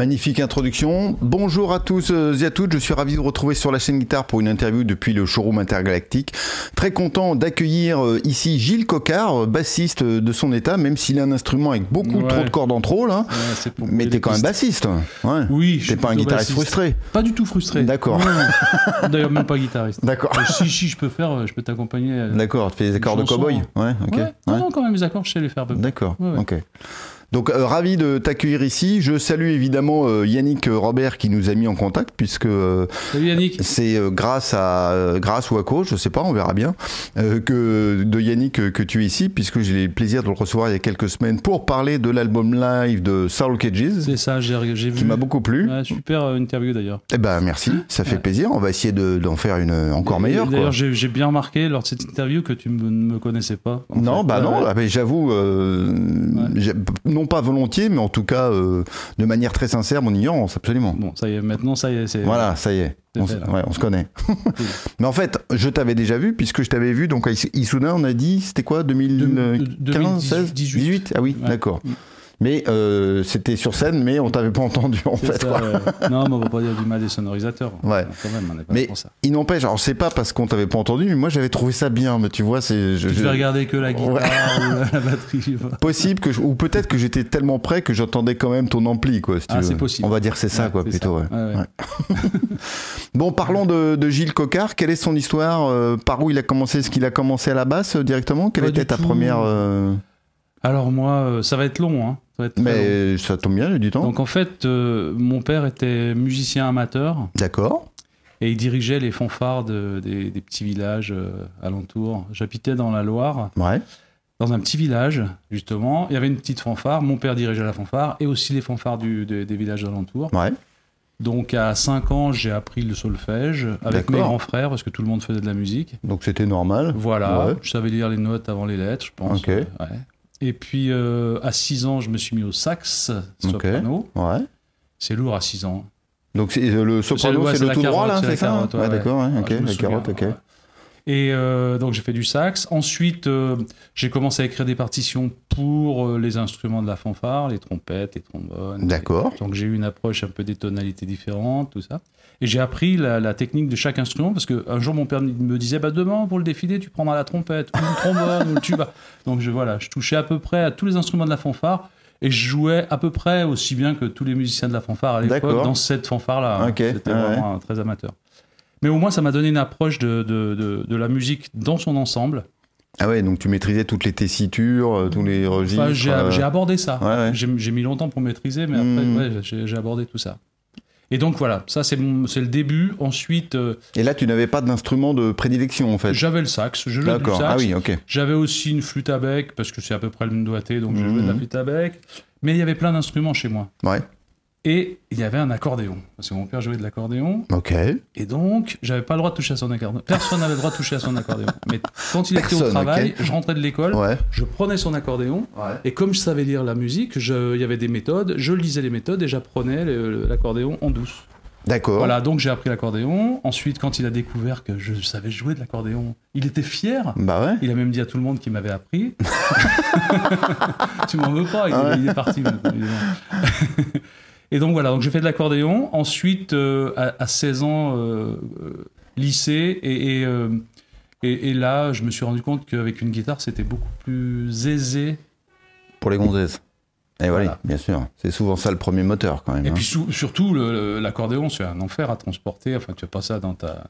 Magnifique introduction. Bonjour à tous euh, et à toutes. Je suis ravi de vous retrouver sur la chaîne guitare pour une interview depuis le showroom intergalactique. Très content d'accueillir euh, ici Gilles Cocard, euh, bassiste de son état, même s'il a un instrument avec beaucoup Ouais. trop de cordes en trop là. Ouais, Mais t'es quand même pistes. bassiste. Ouais. Oui, T'es pas un guitariste bassiste. frustré. Pas du tout frustré. D'accord. D'ailleurs, même pas guitariste. D'accord. Si, si, je peux faire, je peux t'accompagner. D'accord, tu fais des accords de cowboy. Ouais, ok. Non, non, quand même, les accords, je sais les faire. D'accord, ok. Donc euh, ravi de t'accueillir ici. Je salue évidemment euh, Yannick euh, Robert qui nous a mis en contact puisque euh, c'est grâce à grâce ou à cause, je sais pas, on verra bien, que de Yannick que tu es ici puisque j'ai le plaisir de le recevoir il y a quelques semaines pour parler de l'album live de Soul Cages C'est ça, j'ai j'ai vu. qui m'a beaucoup plu. Ouais, super interview d'ailleurs. Eh ben merci, ça fait Ouais. plaisir. On va essayer de- d'en faire une encore meilleure. D'ailleurs, j'ai bien remarqué lors de cette interview que tu ne me connaissais pas. Non, fait. bah non, ah, j'avoue, euh, j'ai- non pas volontiers, mais en tout cas euh, de manière très sincère, mon ignorance, absolument. Bon, ça y est, maintenant, ça y est. Voilà, ça y est, on, fait, ouais, on se connaît. mais en fait, je t'avais déjà vu, puisque je t'avais vu, donc à Is- Issoudun, on a dit, c'était quoi, 2015, 2018, 16, 18 Ah oui, Ouais. d'accord. Mm. Mais euh, c'était sur scène, mais on t'avait pas entendu en fait. ça, quoi. ouais. Non, mais on va pas dire du mal des sonorisateurs. Ouais. Quand même, on pas Mais ça. il n'empêche, alors c'est pas parce qu'on t'avait pas entendu, mais moi j'avais trouvé ça bien, mais tu vois, c'est je- je- vais regarder que la guitare Ouais. ou la, batterie. possible que je- ou peut-être que j'étais tellement près que j'entendais quand même ton ampli quoi si Ah, c'est possible. on va dire c'est ça Ouais, quoi plutôt ça. bon parlons de, de Gilles Cocard quelle est son histoire euh, par où il a commencé est-ce qu'il a commencé à la basse euh, directement? Quelle était ta tout. première euh, Alors moi, euh, ça va être long. Hein. Ça va être très long. mais ça tombe bien j'ai du temps Donc en fait, euh, mon père était musicien amateur d'accord et il dirigeait les fanfares de- des, des petits villages euh, alentours. J'habitais dans la Loire, ouais dans un petit village justement. Il y avait une petite fanfare. Mon père dirigeait la fanfare et aussi les fanfares du- des- des villages alentours. ouais Donc à 5 ans, j'ai appris le solfège avec mes grands frères parce que tout le monde faisait de la musique. donc c'était normal Voilà, Ouais. je savais lire les notes avant les lettres, je pense. Ok. Ouais. Et puis euh, à 6 ans, je me suis mis au sax soprano. ouais C'est lourd à 6 ans. donc euh, le soprano c'est le la tout droit là c'est ça carotte, ouais, d'accord ok la carotte ok. Et euh, donc j'ai fait du sax. Ensuite, euh, j'ai commencé à écrire des partitions pour euh, les instruments de la fanfare, les trompettes, les trombones. d'accord Donc j'ai eu une approche un peu des tonalités différentes, tout ça. Et j'ai appris la, la technique de chaque instrument parce qu'un jour mon père me disait bah demain pour le défilé tu prendras la trompette ou le trombone ou le tuba. Donc je voilà, je touchais à peu près à tous les instruments de la fanfare et je jouais à peu près aussi bien que tous les musiciens de la fanfare à l'époque dans cette fanfare là. Ok, C'était ouais, vraiment euh, très amateur. Mais au moins ça m'a donné une approche de, de, de, de la musique dans son ensemble. ah ouais donc tu maîtrisais toutes les tessitures euh, tous les registres Enfin, j'ai euh, j'ai abordé ça. ouais, ouais. J'ai mis longtemps pour maîtriser, mais après, Hmm. ouais, j'ai abordé tout ça. Et donc voilà, ça c'est le début. Ensuite, euh, Et là, tu n'avais pas d'instrument de prédilection, en fait. j'avais le sax, je jouais du D'accord. sax. Ah oui, ok. J'avais aussi une flûte à bec, parce que c'est à peu près le même doigté, donc je jouais de la Mhm. flûte à bec. Mais il y avait plein d'instruments chez moi. Ouais. Et il y avait un accordéon, parce que mon père jouait de l'accordéon. Ok. Et donc, j'avais pas le droit de toucher à son accordéon. Personne n'avait le droit de toucher à son accordéon. Mais quand il était au travail, je rentrais de l'école, Ouais. je prenais son accordéon, Ouais. et comme je savais lire la musique, il y avait des méthodes, je lisais les méthodes et j'apprenais l'accordéon en douce. D'accord. Voilà, donc j'ai appris l'accordéon. Ensuite, quand il a découvert que je savais jouer de l'accordéon, il était fier. Bah ouais. Il a même dit à tout le monde qu'il m'avait appris. tu m'en veux pas, il, est- ouais. il est parti maintenant. Et donc voilà, donc j'ai fait de l'accordéon. Ensuite, euh, à, à 16 ans, euh, euh, lycée. Et, et, euh, et- et là, je me suis rendu compte qu'avec une guitare, c'était beaucoup plus aisé. Pour les gonzesses. Et voilà, Voilà. bien sûr. C'est souvent ça le premier moteur, quand même. Et hein. puis sou- surtout, l'accordéon, c'est un enfer à transporter. Enfin, tu fais pas ça dans ta,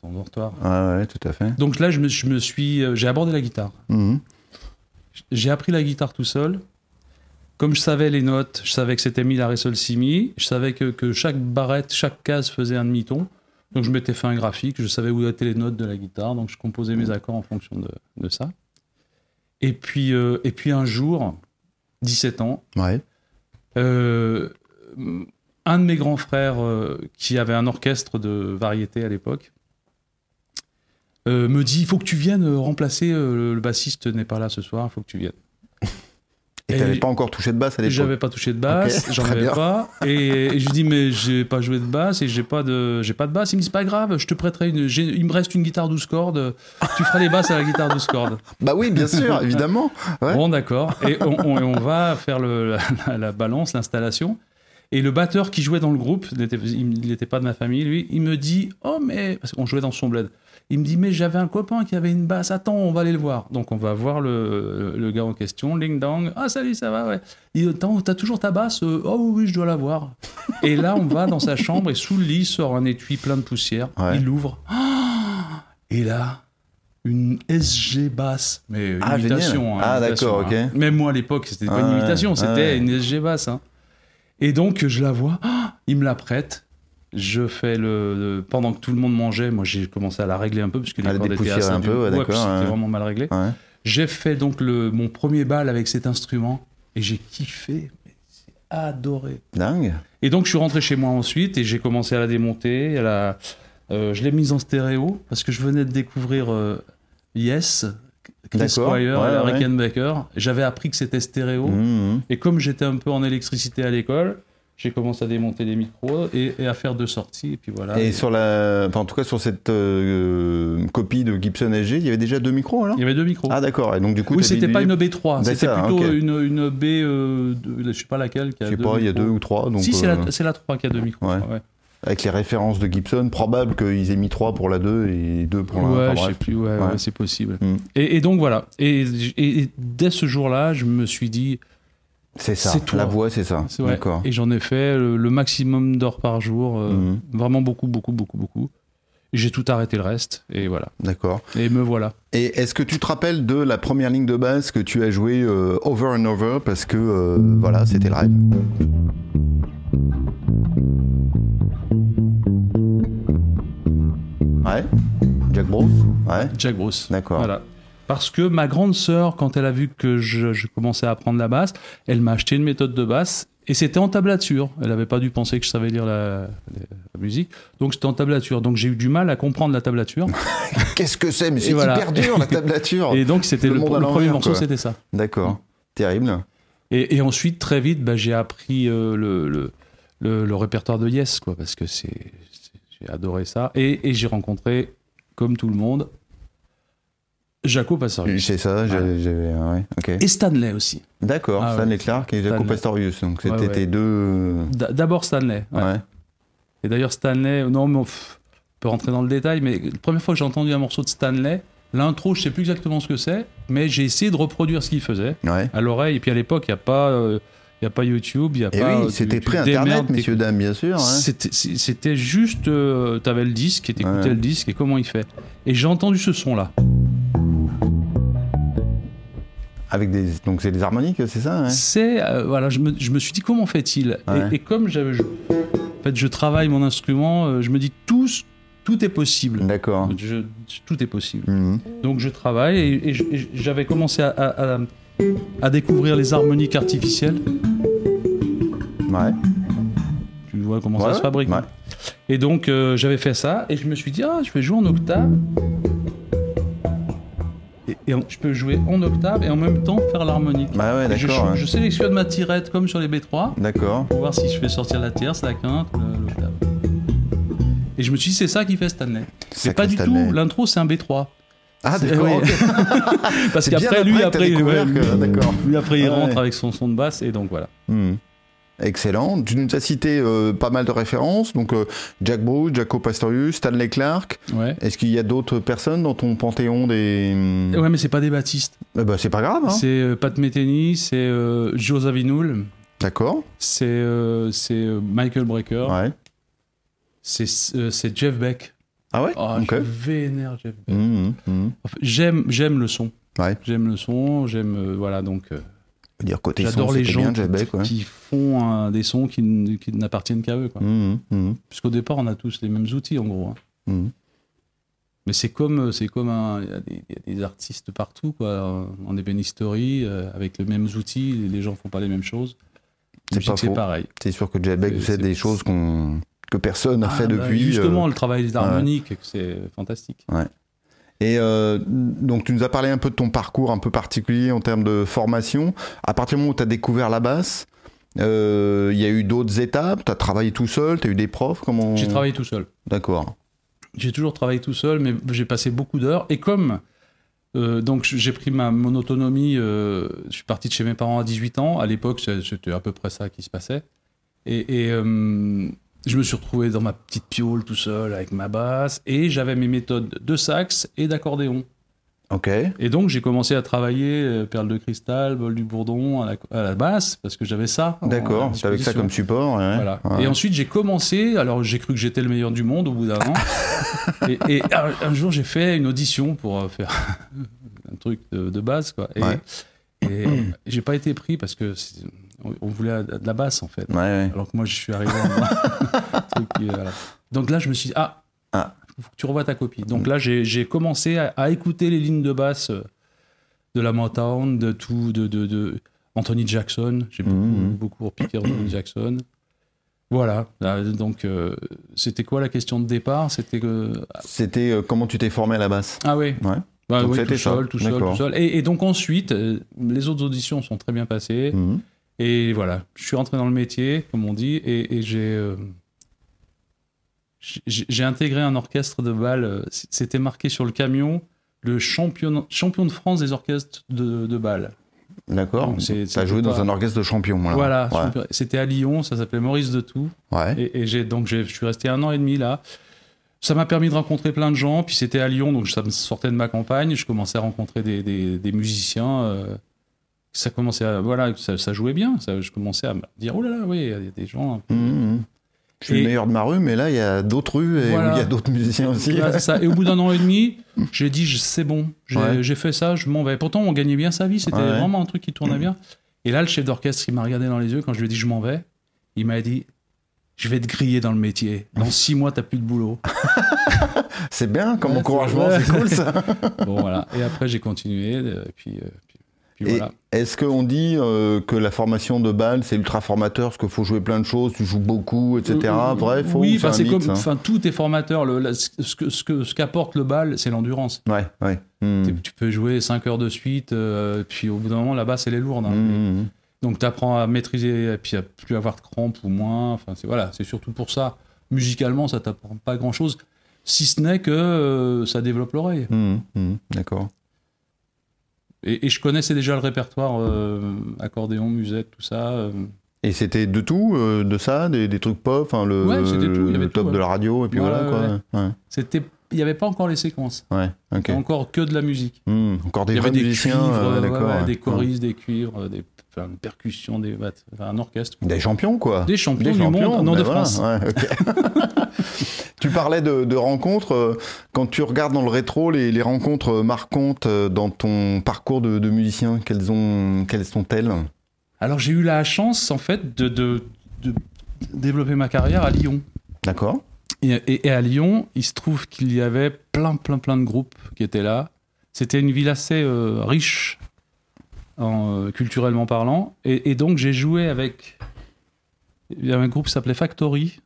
ton dortoir. Ouais, ouais, tout à fait. Donc là, je me, je me suis, j'ai abordé la guitare. Mhm. J'ai appris la guitare tout seul. Comme je savais les notes, je savais que c'était mi, la, ré, sol, si, mi, je savais que, que chaque barrette, chaque case faisait un demi-ton. Donc je m'étais fait un graphique, je savais où étaient les notes de la guitare, donc je composais mes accords en fonction de, de ça. Et puis, euh, et puis un jour, 17 ans, Ouais. euh, un de mes grands frères, euh, qui avait un orchestre de variété à l'époque, me dit il faut que tu viennes remplacer, le bassiste n'est pas là ce soir, il faut que tu viennes. Et Et t'avais pas encore touché de basse à l'époque J'avais pas touché de basse, j'en avais bien. pas. Et, et je lui dis mais j'ai pas joué de basse et j'ai pas de j'ai pas de basse. Il me dit c'est pas grave, je te prêterai une. Il me reste une guitare 12 cordes. Tu feras les basses à la guitare 12 cordes. Bah oui, bien sûr, évidemment. Ouais. Bon d'accord. Et on, on- et on va faire le, la, la balance, l'installation. Et le batteur qui jouait dans le groupe, il n'était- pas de ma famille, lui, il me dit oh mais parce qu'on jouait dans son bled. Il me dit mais j'avais un copain qui avait une basse. Attends, on va aller le voir. Donc on va voir le, le gars en question. Ling dong. Ah salut, ça va ouais. Il dit, t'as toujours ta basse? Euh, Oh oui, oui, je dois l'avoir. et là, on va dans sa chambre et sous le lit sort un étui plein de poussière. Ouais. Il l'ouvre. Ah et là, une SG basse. Mais une Ah, imitation. hein, Ah, d'accord, hein. ok. Même moi à l'époque, c'était pas Ah une ouais, imitation, c'était ouais. une SG basse. hein. Et donc, je la vois. Ah il me la prête. Je fais le, le- pendant que tout le monde mangeait, moi j'ai commencé à la régler un peu parce que les À la cordes étaient dépoussiérer assez un peu, dures. ouais, puis d'accord, C'était ouais. vraiment mal réglé. Ouais. J'ai fait donc le, mon premier bal avec cet instrument et j'ai kiffé, mais j'ai adoré. Dingue. Et donc je suis rentré chez moi ensuite et j'ai commencé à la démonter. À la, euh, je l'ai mise en stéréo parce que je venais de découvrir euh, Yes, Chris Squire, ouais, ouais. Rickenbacker. J'avais appris que c'était stéréo. Mhm. Et comme j'étais un peu en électricité à l'école, j'ai commencé à démonter les micros et, et à faire deux sorties. Et puis voilà. Et sur la, enfin, en tout cas sur cette euh, copie de Gibson SG, il y avait déjà deux micros alors? Il y avait deux micros. Ah d'accord. Et donc du coup, oui, c'était pas une B3, c'était D'accord, plutôt une, une B, euh, de- je sais pas laquelle. Qui a Je sais deux pas, il y a deux ou trois. Donc, si, c'est euh, la, c'est la 3 qui a deux micros. Ouais. ouais. Avec les références de Gibson, probable qu'ils aient mis trois pour la 2 et deux pour la. Ouais, enfin, je sais plus, ouais, Ouais. ouais, c'est possible. Mm. Et, et donc voilà. Et, et- et dès ce jour-là, je me suis dit, C'est ça. La voix, c'est ça. D'accord. Et j'en ai fait le, le maximum d'heures par jour, euh, Mhm. vraiment beaucoup, beaucoup, beaucoup, beaucoup. J'ai tout arrêté le reste, et voilà. D'accord. Et me voilà. Et est-ce que tu te rappelles de la première ligne de basse que tu as jouée euh, over and over parce que euh, voilà, c'était le rêve? Ouais. Jack Bruce Ouais. Jack Bruce. D'accord. Voilà. Parce que ma grande sœur, quand elle a vu que je, je commençais à apprendre la basse, elle m'a acheté une méthode de basse et c'était en tablature. Elle n'avait pas dû penser que je savais lire la, musique. Donc c'était en tablature. Donc j'ai eu du mal à comprendre la tablature. Qu'est-ce que c'est Mais c'est voilà. hyper dur la tablature. et donc c'était Le premier morceau, c'était ça. D'accord. Terrible. Et, et ensuite, très vite, bah, j'ai appris euh, le, répertoire de Yes, quoi, parce que c'est- j'ai adoré ça. Et, et j'ai rencontré, comme tout le monde, Jaco Pastorius. C'est ça, j'avais. ouais. Et Stanley aussi. D'accord, Ah ouais. Stanley Clark et Jaco. Pastorius. Donc c'était Ouais, ouais. tes deux. D- D'abord Stanley. ouais. Ouais. Et d'ailleurs, Stanley, non, mais on peut rentrer dans le détail, mais la première fois que j'ai entendu un morceau de Stanley, l'intro, je sais plus exactement ce que c'est, mais j'ai essayé de reproduire ce qu'il faisait Ouais. à l'oreille. Et puis à l'époque, il n'y a pas. euh, il y a pas YouTube, il y a Et pas. euh, oui, tu- c'était pré-internet, messieurs, dames, bien sûr. hein. C'était- juste, euh, t'avais le disque et t'écoutais Ouais. le disque et comment il fait. Et j'ai entendu ce son-là. Avec des. Donc c'est des harmoniques, c'est ça hein C'est, euh, voilà, je me, je me suis dit comment fait-il? Ouais. et, et comme j'avais, je, en fait, je travaille mon instrument, euh, je me dis tout, tout est possible. D'accord. Tout est possible. Mhm. Donc je travaille et, j'avais commencé à, à- à- à découvrir les harmoniques artificielles. Ouais. Tu vois comment ça se fabrique. ouais. Et donc euh, j'avais fait ça et je me suis dit ah je vais jouer en octave. Et, je peux jouer en octave et en même temps faire l'harmonique. Bah ouais, je, je sélectionne ma tirette comme sur les B3 D'accord. pour voir si je fais sortir la tierce, la quinte l'octave. Et je me suis dit c'est ça qui fait Stanley. Sacré pas du Stanley. tout, l'intro c'est un B3. Ah d'accord. oui. Parce qu'après lui après ouais, que- lui- après il Ouais. rentre avec son son de basse et donc voilà. Mhm. Excellent. Tu nous as cité euh, pas mal de références. Donc euh, Jack Bruce, Jaco Pastorius, Stanley Clark. Ouais. Est-ce qu'il y a d'autres personnes dans ton panthéon des. hum, Ouais mais c'est pas des baptistes. Eh ben, c'est pas grave. Hein C'est euh, Pat Metheny, c'est Joe Zawinul, D'accord. c'est Michael Brecker, Ouais. c'est c'est Jeff Beck. Ah ouais. Oh. Je vénère Jeff Beck. J'aime j'aime le son. Ouais. J'aime le son, j'aime euh, voilà donc euh, dire, côté J'adore les gens bien qui, Jeff Beck, ouais. qui font euh, des sons qui, n'appartiennent qu'à eux. Quoi. Mhm, mhm, Puisqu'au départ, on a tous les mêmes outils, en gros. hein. mhm. Mais c'est comme, c'est comme un, y, a des- il y a des artistes partout, quoi. En ébénisterie, euh, avec les mêmes outils, les gens font pas les mêmes choses. C'est pareil. C'est sûr que Jeff Beck fait c'est- des choses qu'on que personne n'a Ah, fait bah, depuis. Justement, euh, le travail d'harmonique, c'est fantastique. Et euh, donc, tu nous as parlé un peu de ton parcours un peu particulier en termes de formation. À partir du moment où tu as découvert la basse, euh, il y a eu d'autres étapes? Tu as travaillé tout seul, tu as eu des profs? Comment... J'ai travaillé tout seul. D'accord. J'ai toujours travaillé tout seul, mais j'ai passé beaucoup d'heures. Et comme euh, donc j'ai pris ma mon autonomie, euh, je suis parti de chez mes parents à 18 ans. À l'époque, c'était à peu près ça qui se passait. Et, et, euh, je me suis retrouvé dans ma petite piole tout seul avec ma basse. Et j'avais mes méthodes de sax et d'accordéon. Ok. Et donc j'ai commencé à travailler euh, perle de cristal, bol du bourdon à la, à la basse parce que j'avais ça. D'accord. Avec ça comme support. ouais. Voilà. Ouais. Et ensuite, j'ai commencé. Alors, j'ai cru que j'étais le meilleur du monde au bout d'un an. et et un, un jour, j'ai fait une audition pour euh, faire un truc de, de base, quoi. Et, Ouais. et j'ai pas été pris parce que on, on voulait de la basse, en fait. Ouais, ouais. Alors que moi, je suis arrivé en truc euh, voilà. Donc là, je me suis dit, ah, Ah. faut que tu revois ta copie. Donc là, j'ai commencé à, à écouter les lignes de basse euh, de la Motown, de tout, de, de, de Anthony Jackson. J'ai beaucoup, Mhm. beaucoup repiqué Anthony Jackson. Voilà. Là, donc, euh, c'était quoi la question de départ? C'était que. C'était euh, comment tu t'es formé à la basse? Ah oui. Ouais. Bah, Donc oui, tout seul, tout seul, tout seul. Et, et donc ensuite, euh, les autres auditions sont très bien passées. Mhm. Et voilà, je suis rentré dans le métier, comme on dit, et, et j'ai euh, j'ai intégré un orchestre de bal. euh, C'était marqué sur le camion le champion, champion de France des orchestres de, de bal. D'accord. C'était joué dans un orchestre de champion. Voilà. Voilà, Ouais. c'était à Lyon, ça s'appelait Maurice de Tout. Ouais. Et, et j'ai donc je suis resté un an et demi là. Ça m'a permis de rencontrer plein de gens. Puis c'était à Lyon, donc ça me sortait de ma campagne. Je commençais à rencontrer des, des- des musiciens. euh, ça commençait à voilà, ça, ça jouait bien. Ça, je commençais à me dire oh là là, oui, il y a des gens. peu- Mhm, mhm. Je suis Et- le meilleur de ma rue, mais là, il y a d'autres rues et Voilà. où il y a d'autres musiciens aussi. Voilà, c'est ça. Et au bout d'un an et demi, j'ai dit c'est bon, j'ai Ouais. fait ça, je m'en vais. Pourtant, on gagnait bien sa vie. C'était Ouais. vraiment un truc qui tournait bien. Et là, le chef d'orchestre, il m'a regardé dans les yeux quand je lui ai dit je m'en vais. Il m'a dit je vais te griller dans le métier. Dans six mois, t'as plus de boulot. C'est bien comme Ouais, encouragement, c'est- cool ça. Bon, voilà. Et après, j'ai continué. euh, Et puis, voilà. Est-ce qu'on dit euh, que la formation de balle c'est ultra formateur, parce qu'il faut jouer plein de choses, tu joues beaucoup, etc. Euh, Vrai, faux Oui, c'est comme. Enfin, tout est formateur. Le, la- ce que- ce que- ce qu'apporte le bal, c'est l'endurance. Ouais, ouais. Hmm. Tu- peux jouer 5 heures de suite, euh, puis au bout d'un moment, la basse, elle est lourde. hein. Hmm, hmm. Donc, tu apprends à maîtriser, et puis à plus avoir de crampes ou moins. Enfin, c'est voilà, c'est surtout pour ça. Musicalement, ça t'apprend pas grand-chose, si ce n'est que euh, ça développe l'oreille. D'accord. Et, et je connaissais déjà le répertoire euh, accordéon, musette, tout ça. euh. Et c'était de tout, euh, de ça, des, des trucs pop, enfin, le, Ouais, tout, le top tout, de la radio, et puis Ouais, voilà quoi. C'était, il n'y avait pas encore les séquences. ouais, ok. C'était encore que de la musique. Hmm. Encore des vrais avait des musiciens, cuivres, euh, des choristes, des cuivres, des, enfin, des percussions, des, enfin, un orchestre. quoi. Des champions, quoi. Des champions Des du monde, non ben de voilà, France. ouais, tu parlais de, de rencontres. euh, Quand tu regardes dans le rétro les, les rencontres marquantes euh, dans ton parcours de, de musicien, quelles, ont, quelles sont-elles? Alors j'ai eu la chance en fait de, de, de développer ma carrière à Lyon. D'accord Et, et- et à Lyon, il se trouve qu'il y avait plein, plein, plein de groupes qui étaient là. C'était une ville assez euh, riche, en, euh, culturellement parlant. Et, et donc, j'ai joué avec. Il y avait un groupe qui s'appelait Factory.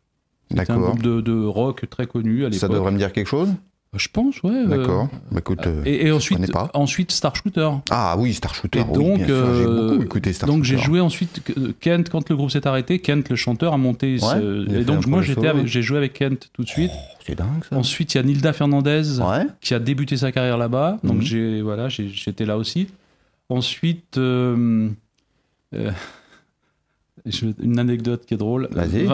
C'était un D'accord. groupe de, de rock très connu à l'époque. Ça devrait me dire quelque chose? Je pense, ouais. euh, D'accord. Bah, écoute, euh, Et, et ensuite, pas. ensuite, Star Shooter. Ah oui, Star Shooter. Et donc, j'ai euh, beaucoup écouté Star donc j'ai joué ensuite Kent quand le groupe s'est arrêté. Kent, le chanteur, a monté. Ouais, et donc moi j'étais j'ai joué avec Kent tout de suite. Oh, c'est dingue ça. Ensuite il y a Nilda Fernandez Ouais. qui a débuté sa carrière là-bas. Donc Mhm. j'ai voilà j'étais là aussi. Ensuite euh, euh, je- une anecdote qui est drôle.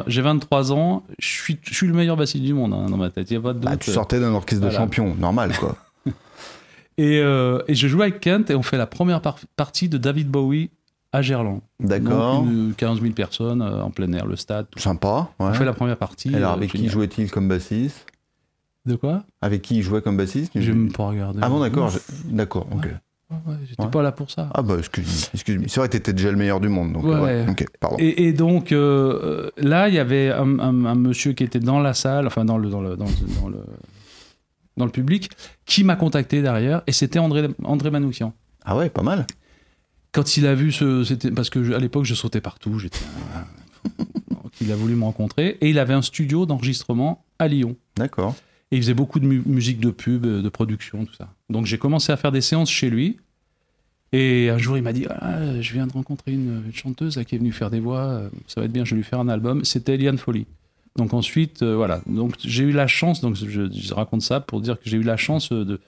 J'ai 23 ans. Je suis je suis le meilleur bassiste du monde hein, dans ma tête. Il y a pas de Bah, tu sortais d'un orchestre de Voilà. champions, normal quoi. Et, euh, et je jouais avec Kent et on fait la première par- partie de David Bowie à Gerland. D'accord. Donc, une- 15 000 personnes en plein air, le stade. tout. Sympa. Ouais. On fait la première partie. Alors avec qui jouait-il comme bassiste? De quoi? Avec qui il jouait comme bassiste? J'ai même pas regardé. Ah bon, d'accord. Je- D'accord, ok. Ouais. J'étais Ouais. pas là pour ça. Ah bah excuse-moi, excuse-moi. C'est vrai que t'étais déjà le meilleur du monde. Donc, Ouais. euh, ouais. Pardon. Et, et donc euh, euh, là, il y avait un, un- un monsieur qui était dans la salle, enfin dans le, dans le, dans le, dans le, dans le public, qui m'a contacté derrière, et c'était André, André Manoukian. Ah ouais, pas mal. Quand il a vu ce, c'était parce que je- à l'époque je sautais partout, j'étais, il a voulu me rencontrer, et il avait un studio d'enregistrement à Lyon. D'accord. Et il faisait beaucoup de mu- musique de pub, euh, de production, tout ça. Donc j'ai commencé à faire des séances chez lui. Et un jour, il m'a dit Ah, Je viens de rencontrer une, une chanteuse là, qui est venue faire des voix. euh, Ça va être bien, je vais lui faire un album. C'était Eliane Folly. Donc ensuite, euh, voilà. Donc j'ai eu la chance, donc je, je raconte ça pour dire que j'ai eu la chance de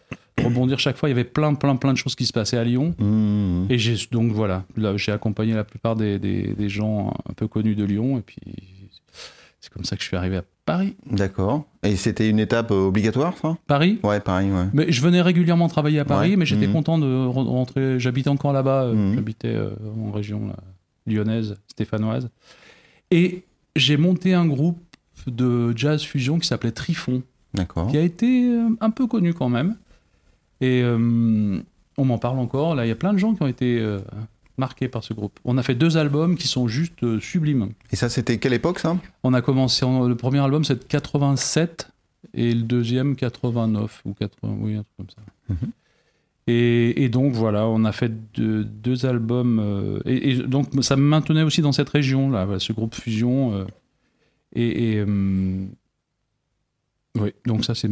rebondir chaque fois. Il y avait plein, plein, plein de choses qui se passaient à Lyon. Mmh. Et j'ai donc voilà, là, j'ai accompagné la plupart des, des- des gens un peu connus de Lyon. Et puis c'est comme ça que je suis arrivé à Paris. D'accord. Et c'était une étape euh, obligatoire, ça? Paris Ouais, pareil, ouais. Mais je venais régulièrement travailler à Paris, Ouais. mais j'étais Mhm. content de re- rentrer. J'habitais encore là-bas. euh, Mhm. J'habitais euh, en région là, lyonnaise, stéphanoise. Et j'ai monté un groupe de jazz fusion qui s'appelait Trifon, D'accord. qui a été un peu connu quand même. Et euh, on m'en parle encore. Là, il y a plein de gens qui ont été euh, marqués par ce groupe. On a fait deux albums qui sont juste euh, sublimes. Et ça, c'était quelle époque, ça? On a commencé, en- le premier album c'est de 87 et le deuxième 89 ou 80, oui, un truc comme ça. Mhm. Et, et donc voilà, on a fait deux, deux albums. euh, et, et donc ça me maintenait aussi dans cette région, là, ce groupe Fusion. euh, et. et, oui, donc ça c'est.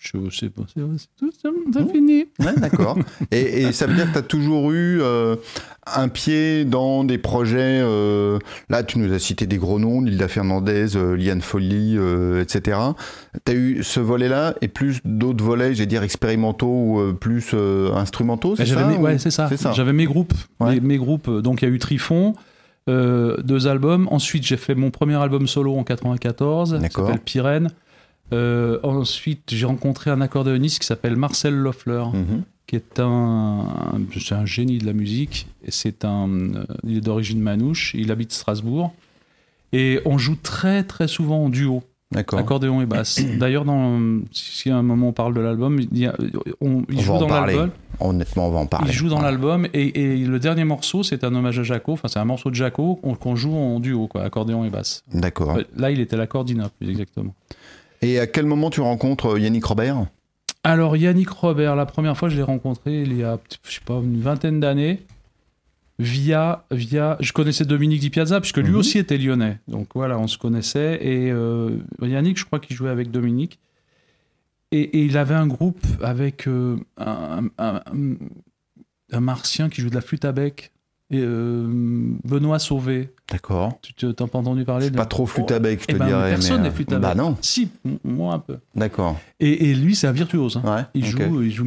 Je sais pas, c'est tout, c'est c'est Mhm. fini. Ouais, d'accord. et, et ça veut dire que tu as toujours eu euh, un pied dans des projets. euh, là, tu nous as cité des gros noms, Lilda Fernandez, euh, Liane Folly, euh, etc. Tu as eu ce volet-là et plus d'autres volets, j'ai dire expérimentaux ou plus instrumentaux, c'est J'avais ça mes- ou- ouais, c'est ça. ça. J'avais mes groupes. Ouais. Mes, mes groupes. Donc il y a eu Trifon, deux albums. Ensuite, j'ai fait mon premier album solo en 94. qui s'appelle Pyrène. Euh, ensuite, j'ai rencontré un accordéoniste qui s'appelle Marcel Loeffler, Mhm. qui est un, un- c'est un génie de la musique. C'est un, euh, il est d'origine manouche. Il habite Strasbourg. Et on joue très très souvent en duo. Accordéon et basse. D'ailleurs, si à un moment on parle de l'album, il, on, On joue dans l'album. Honnêtement, on va en parler. Il joue dans Voilà. l'album et, et le dernier morceau, c'est un hommage à Jaco. Enfin, c'est un morceau de Jaco qu'on joue en duo, quoi, accordéon et basse. D'accord. Ouais, Là, il était l'accordina, plus exactement. Et à quel moment tu rencontres euh, Yannick Robert? Alors, Yannick Robert, la première fois, je l'ai rencontré il y a, je sais pas, une vingtaine d'années. Via, via, je connaissais Dominique Di Piazza puisque lui Mhm. aussi était lyonnais. Donc voilà, on se connaissait. Et euh, Yannick, je crois qu'il jouait avec Dominique. Et, et il avait un groupe avec euh, un, un- un- un martien qui joue de la flûte à bec. Et euh, Benoît Sauvé. D'accord. Tu t'as pas entendu parler de pas trop flûte à bec, je Eh te ben, dirais. personne n'est euh, à Bah non. Si, moi un peu. D'accord. Et, et lui, c'est un virtuose. hein. Ouais. Il, joue, il joue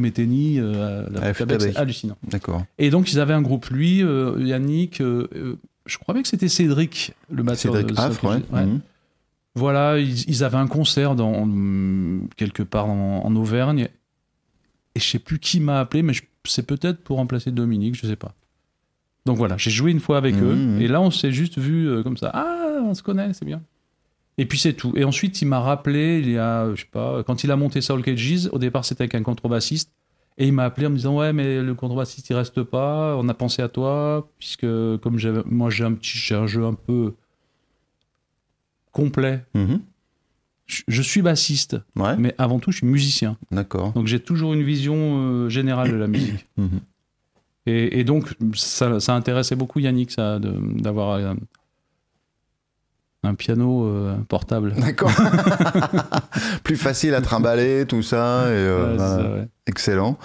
euh, à la c'est hallucinant. D'accord. Et donc, ils avaient un groupe, lui, euh, Yannick, euh, je crois bien que c'était Cédric, le batteur Cédric Affre, ouais. Ouais. Mhm. Voilà, ils, ils avaient un concert dans, quelque part en, en Auvergne. Et je sais plus qui m'a appelé, mais c'est peut-être pour remplacer Dominique, je sais pas. Donc voilà, j'ai joué une fois avec eux. mhm. Et là, on s'est juste vu euh, comme ça. Ah, on se connaît, c'est bien. Et puis c'est tout. Et ensuite, il m'a rappelé, il y a, je sais pas, quand il a monté Soul Cages, au départ, c'était avec un contrebassiste. Et il m'a appelé en me disant Ouais, mais le contrebassiste, il reste pas. On a pensé à toi. Puisque, comme moi, j'ai un, petit, un jeu un peu complet. Mhm. Je, je suis bassiste, Ouais. mais avant tout, je suis musicien. D'accord. Donc j'ai toujours une vision euh, générale de la musique. Et, donc, ça, ça intéressait beaucoup Yannick, ça, d'avoir euh, un piano euh, portable. D'accord. Plus facile à trimballer, tout ça. Et, euh, Ouais, voilà. ça. Excellent.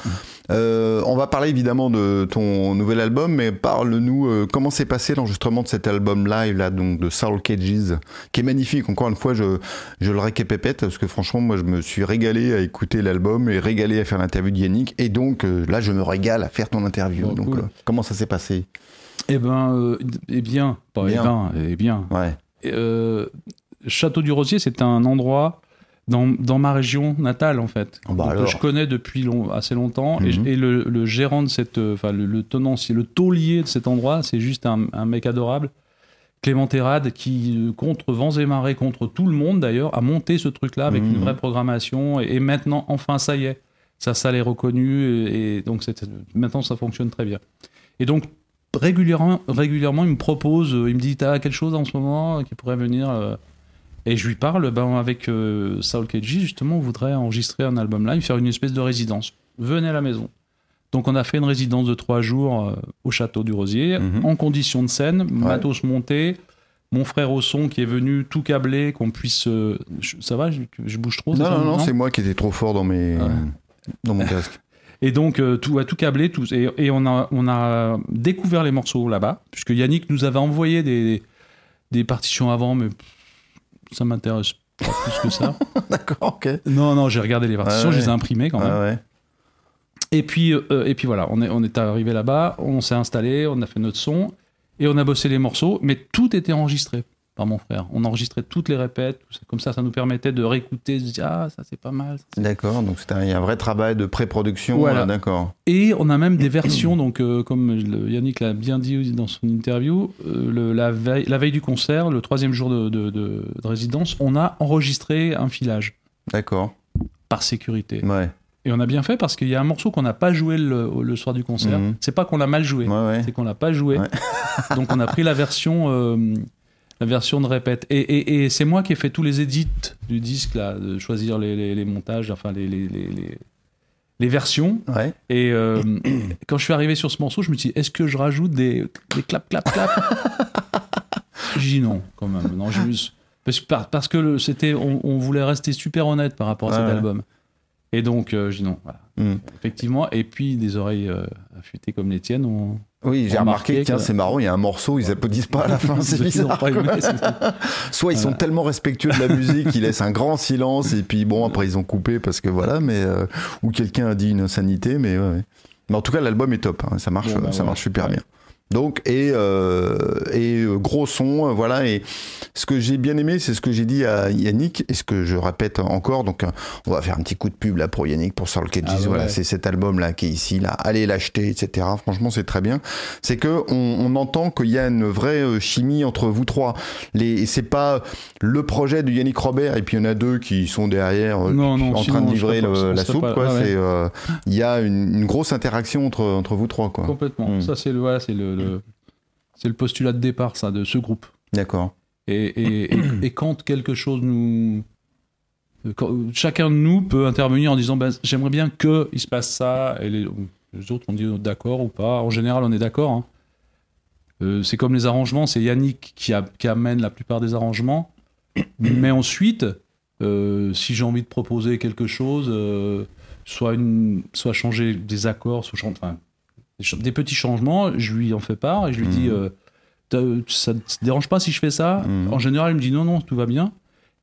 Euh, on va parler évidemment de ton nouvel album, mais parle-nous comment s'est passé l'enregistrement de cet album live là, donc de Soul Cages, qui est magnifique. Encore une fois, je, je le récapépète parce que franchement, moi, je me suis régalé à écouter l'album et régalé à faire l'interview de Yannick. Et donc là, je me régale à faire ton interview. Donc, cool. comment ça s'est passé? Eh ben, euh, eh bien, pas Bien. eh ben, eh bien. Ouais. Euh, Château du Rosier, c'est un endroit dans, dans ma région natale, en fait, Ah bah que je connais depuis long- assez longtemps. Et, Mhm. et le, le gérant de cette, euh, enfin, le, le tenancier, le taulier de cet endroit, c'est juste un, un mec adorable. Clément Terrade, qui, euh, contre vents et marées, contre tout le monde d'ailleurs, a monté ce truc-là avec Mhm. une vraie programmation. Et, et maintenant, enfin, ça y est. sa salle est reconnue et, et donc maintenant ça fonctionne très bien. Et donc régulièrement, régulièrement il me propose, euh, il me dit t'as quelque chose en ce moment qui pourrait venir euh, et je lui parle, ben avec euh, Saul KG justement on voudrait enregistrer un album live, faire une espèce de résidence. Venez à la maison. Donc on a fait une résidence de trois jours au château du Rosier, Mhm. en conditions de scène, matos monté, mon frère au son qui est venu tout câbler, qu'on puisse... ça va, je, je bouge trop Non, non, non, c'est moi qui étais trop fort dans mes. Ouais. Dans mon casque. Et donc euh, tout, ouais, tout câblé, tout, et, et on, a, on a découvert les morceaux là-bas, puisque Yannick nous avait envoyé des, des partitions avant, mais ça m'intéresse pas plus que ça. D'accord, ok. Non, non, j'ai regardé les partitions, Ouais, je les ai imprimées quand même. Ah ouais. Et puis, euh, et puis voilà, on est, on est arrivé là-bas, on s'est installé, on a fait notre son, et on a bossé les morceaux, mais tout était enregistré par mon frère. On enregistrait toutes les répètes, tout ça. comme ça, ça nous permettait de réécouter, de se dire, ah, ça c'est pas mal. c'est- D'accord, donc c'était un, un vrai travail de pré-production. Voilà. euh, D'accord. Et on a même des versions, donc euh, comme Yannick l'a bien dit dans son interview, euh, le- la, veille, la veille du concert, le troisième jour de, de- de- de résidence, on a enregistré un filage D'accord. par sécurité. Ouais. Et on a bien fait parce qu'il y a un morceau qu'on n'a pas joué le, le soir du concert. Mhm. C'est pas qu'on l'a mal joué, Ouais, ouais. c'est qu'on l'a pas joué. Donc on a pris la version, euh, la version de répète. Et, et- et c'est moi qui ai fait tous les edits du disque, là, de choisir les, les- les montages, enfin les, versions. Ouais. Et euh, quand je suis arrivé sur ce morceau, je me suis dit, est-ce que je rajoute des, des clap, clap, clap? J'ai dit non, quand même. Non, je parce, par- parce que c'était, on, on voulait rester super honnête par rapport à cet ouais. album. Et donc, euh, j'ai dit non, voilà. Mm. Effectivement. Et puis, des oreilles euh, affûtées comme les tiennes. On... Oui, j'ai remarqué, tiens, c'est marrant, il y a un morceau, ils applaudissent pas à la fin, c'est bizarre. aimé, Soit ils sont tellement respectueux de la musique, ils laissent un grand silence, et puis bon, après ils ont coupé parce que voilà, mais. euh, ou quelqu'un a dit une insanité, mais ouais, ouais. Mais en tout cas, l'album est top, hein, ça marche, Bon, bah, ça ouais. marche super bien. Donc, et, euh, et euh, gros son, voilà. Et ce que j'ai bien aimé, c'est ce que j'ai dit à Yannick, et ce que je répète encore. Donc, on va faire un petit coup de pub là pour Yannick, pour Soul Cages. Ah ouais. Voilà, c'est cet album-là qui est ici, là. Allez l'acheter, etc. Franchement, c'est très bien. C'est que on, on entend qu'il y a une vraie euh, chimie entre vous trois. Les, c'est pas le projet de Yannick Robert, et puis il y en a deux qui sont derrière, euh, Non, non, en sinon, train de livrer le- la soupe, quoi. ah ouais. Euh, il y a une, une grosse interaction entre, entre vous trois, quoi. Complètement. Mm. Ça, c'est le, voilà, c'est le, le- c'est le postulat de départ, ça, de ce groupe. D'accord. Et, et, et, et quand quelque chose nous. quand- chacun de nous peut intervenir en disant ben, j'aimerais bien qu'il se passe ça, et les, les autres on dit d'accord ou pas. En général, on est d'accord. hein. Euh, c'est comme les arrangements, c'est Yannick qui, a- qui amène la plupart des arrangements. Mais ensuite, euh, si j'ai envie de proposer quelque chose, euh, soit, une, soit changer des accords, soit enfin, des, petits changements, je lui en fais part et je lui dis Mhm. euh, ça ne te dérange pas si je fais ça? Mhm. En général, il me dit non, non, tout va bien.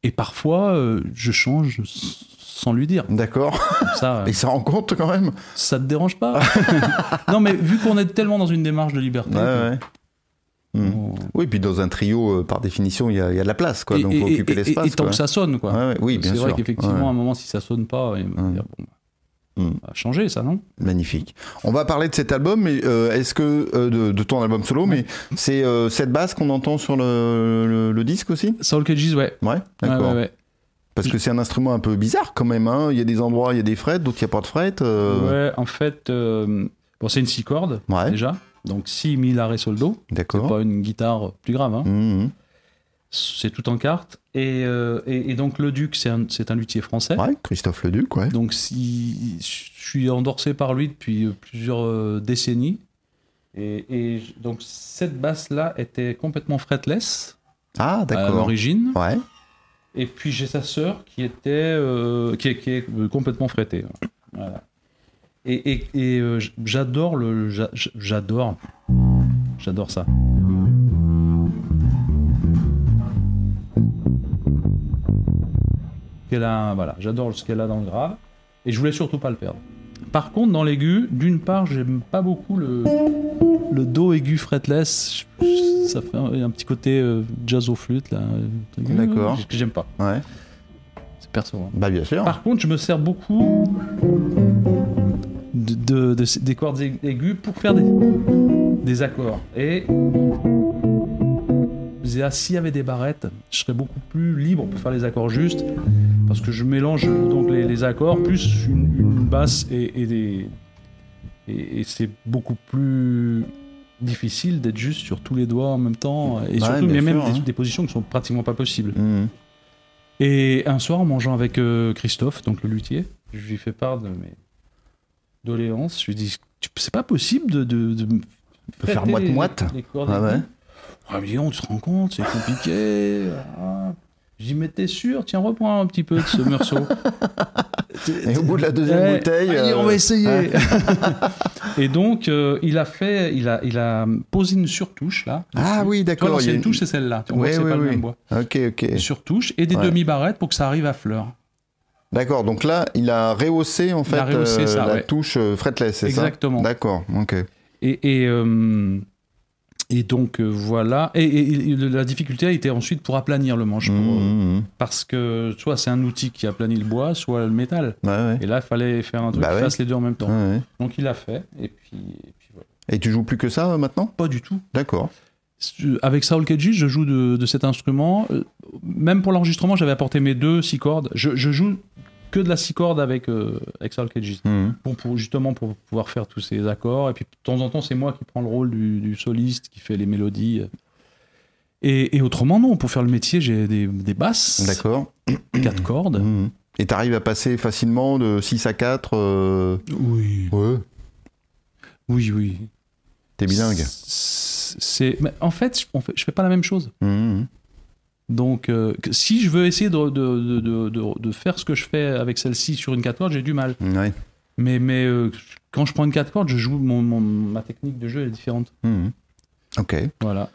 Et parfois, euh, je change sans lui dire. D'accord. Ça, euh, Il s'en rend compte quand même? ça te dérange pas? Non, mais vu qu'on est tellement dans une démarche de liberté. Ouais, ouais. Mm. on- Oui, puis dans un trio, euh, par définition, il y, y a de la place, quoi. Et- donc, et- faut occuper et- et- l'espace. Et tant quoi. que ça sonne, quoi. Ouais, oui, bien C'est sûr. vrai qu'effectivement, à un moment, si ça sonne pas, il va Mm. dire, bon, bah, Mm. ça va changer, ça, non? Magnifique. On va parler de cet album, mais euh, est-ce que euh, de, de ton album solo, mais c'est euh, cette basse qu'on entend sur le, le- le disque aussi? Soul Cages, ouais. Ouais, d'accord. ouais, ouais. Parce que c'est un instrument un peu bizarre quand même. Hein. Il y a des endroits, il y a des frettes, d'autres il n'y a pas de frettes. Ouais, en fait, bon, c'est une six cordes, Ouais, déjà. Donc, si, mi, la, ré, sol, do. C'est d'accord. pas une guitare plus grave, hein. Mhm. C'est tout en carte. Et, euh, et, et donc, le Duc, c'est un, un luthier français. Ouais, Christophe Leduc, ouais. Donc, si, je suis endorsé par lui depuis euh, plusieurs euh, décennies. Et, donc, cette basse-là était complètement fretless Ah, à l'origine. Ouais, Et puis, j'ai sa sœur qui était euh, qui, est, qui est, complètement frettée. Voilà. Et, et, et, j- j'adore le. j'a- J'adore. J'adore ça. Qu'elle a, voilà, j'adore ce qu'elle a dans le grave. Et je voulais surtout pas le perdre. Par contre, dans l'aigu, d'une part, j'aime pas beaucoup le, le do aigu fretless. Ça fait un, un petit côté euh, jazz au flûte là. D'accord. Que j'aime pas. ouais. C'est perso. hein. Bah, bien sûr. Par contre, je me sers beaucoup de, de- de- des cordes aiguës pour faire des, des accords. Et s'il y avait des barrettes, je serais beaucoup plus libre pour faire les accords justes. Parce que je mélange donc les, les accords plus une, une basse et, et des et, et c'est beaucoup plus difficile d'être juste sur tous les doigts en même temps et surtout il y a même sûr, des, hein. des positions qui sont pratiquement pas possibles. Mhm. Et un soir, en mangeant avec euh, Christophe, donc le luthier, je lui fais part de mes doléances. Je lui dis C'est pas possible de. de, de faire les cordes Ah ouais. Ah, mais tu te rends compte, c'est compliqué. Ah. Je dis Mais t'es sûr Tiens, reprends un petit peu de ce morceau. Et au bout de la deuxième bouteille. Il dit, on euh, va essayer. et donc, euh, il a fait, il a, il a posé une surtouche là. Ah dessus. oui, d'accord. une- touche, c'est celle-là. Tu vois c'est pas le même bois. Ok, ok. Une surtouche et des Ouais. demi-barrettes pour que ça arrive à fleur. D'accord, donc là, il a rehaussé en fait rehaussé euh, ça, la ouais. touche euh, fretless, c'est ça? Exactement. D'accord, ok. Et, et, euh, et donc euh, voilà. Et, et- et la difficulté a été ensuite pour aplanir le manche. pour, euh, Mhm, mhm. parce que soit c'est un outil qui aplanit le bois, soit le métal. Ouais. Et là, il fallait faire un truc Bah qui ouais. fasse les deux en même temps. Ouais. Donc il l'a fait. Et puis, et puis voilà. Et tu joues plus que ça euh, maintenant? Pas du tout. D'accord. Avec Saul Kedji, je joue de, de cet instrument. Euh, Même pour l'enregistrement, j'avais apporté mes deux six cordes. Je, je joue que de la six cordes avec, euh, avec. Mhm. Pour, pour- justement pour pouvoir faire tous ces accords. Et puis de temps en temps, c'est moi qui prends le rôle du, du soliste, qui fait les mélodies. Et, et autrement, non, pour faire le métier, j'ai des, des basses, D'accord. quatre cordes. Mhm. Et t'arrives à passer facilement de 6 à 4 euh, Oui, Ouais. oui, oui. T'es bilingue. C'est, mais en fait, je fais pas la même chose. Mhm. Donc, euh, si je veux essayer de, de, de, faire ce que je fais avec celle-ci sur une 4 cordes, j'ai du mal. Ouais. Mais, mais euh, quand je prends une 4 cordes, je joue mon, mon- ma technique de jeu est différente. Mhm. Ok. Voilà.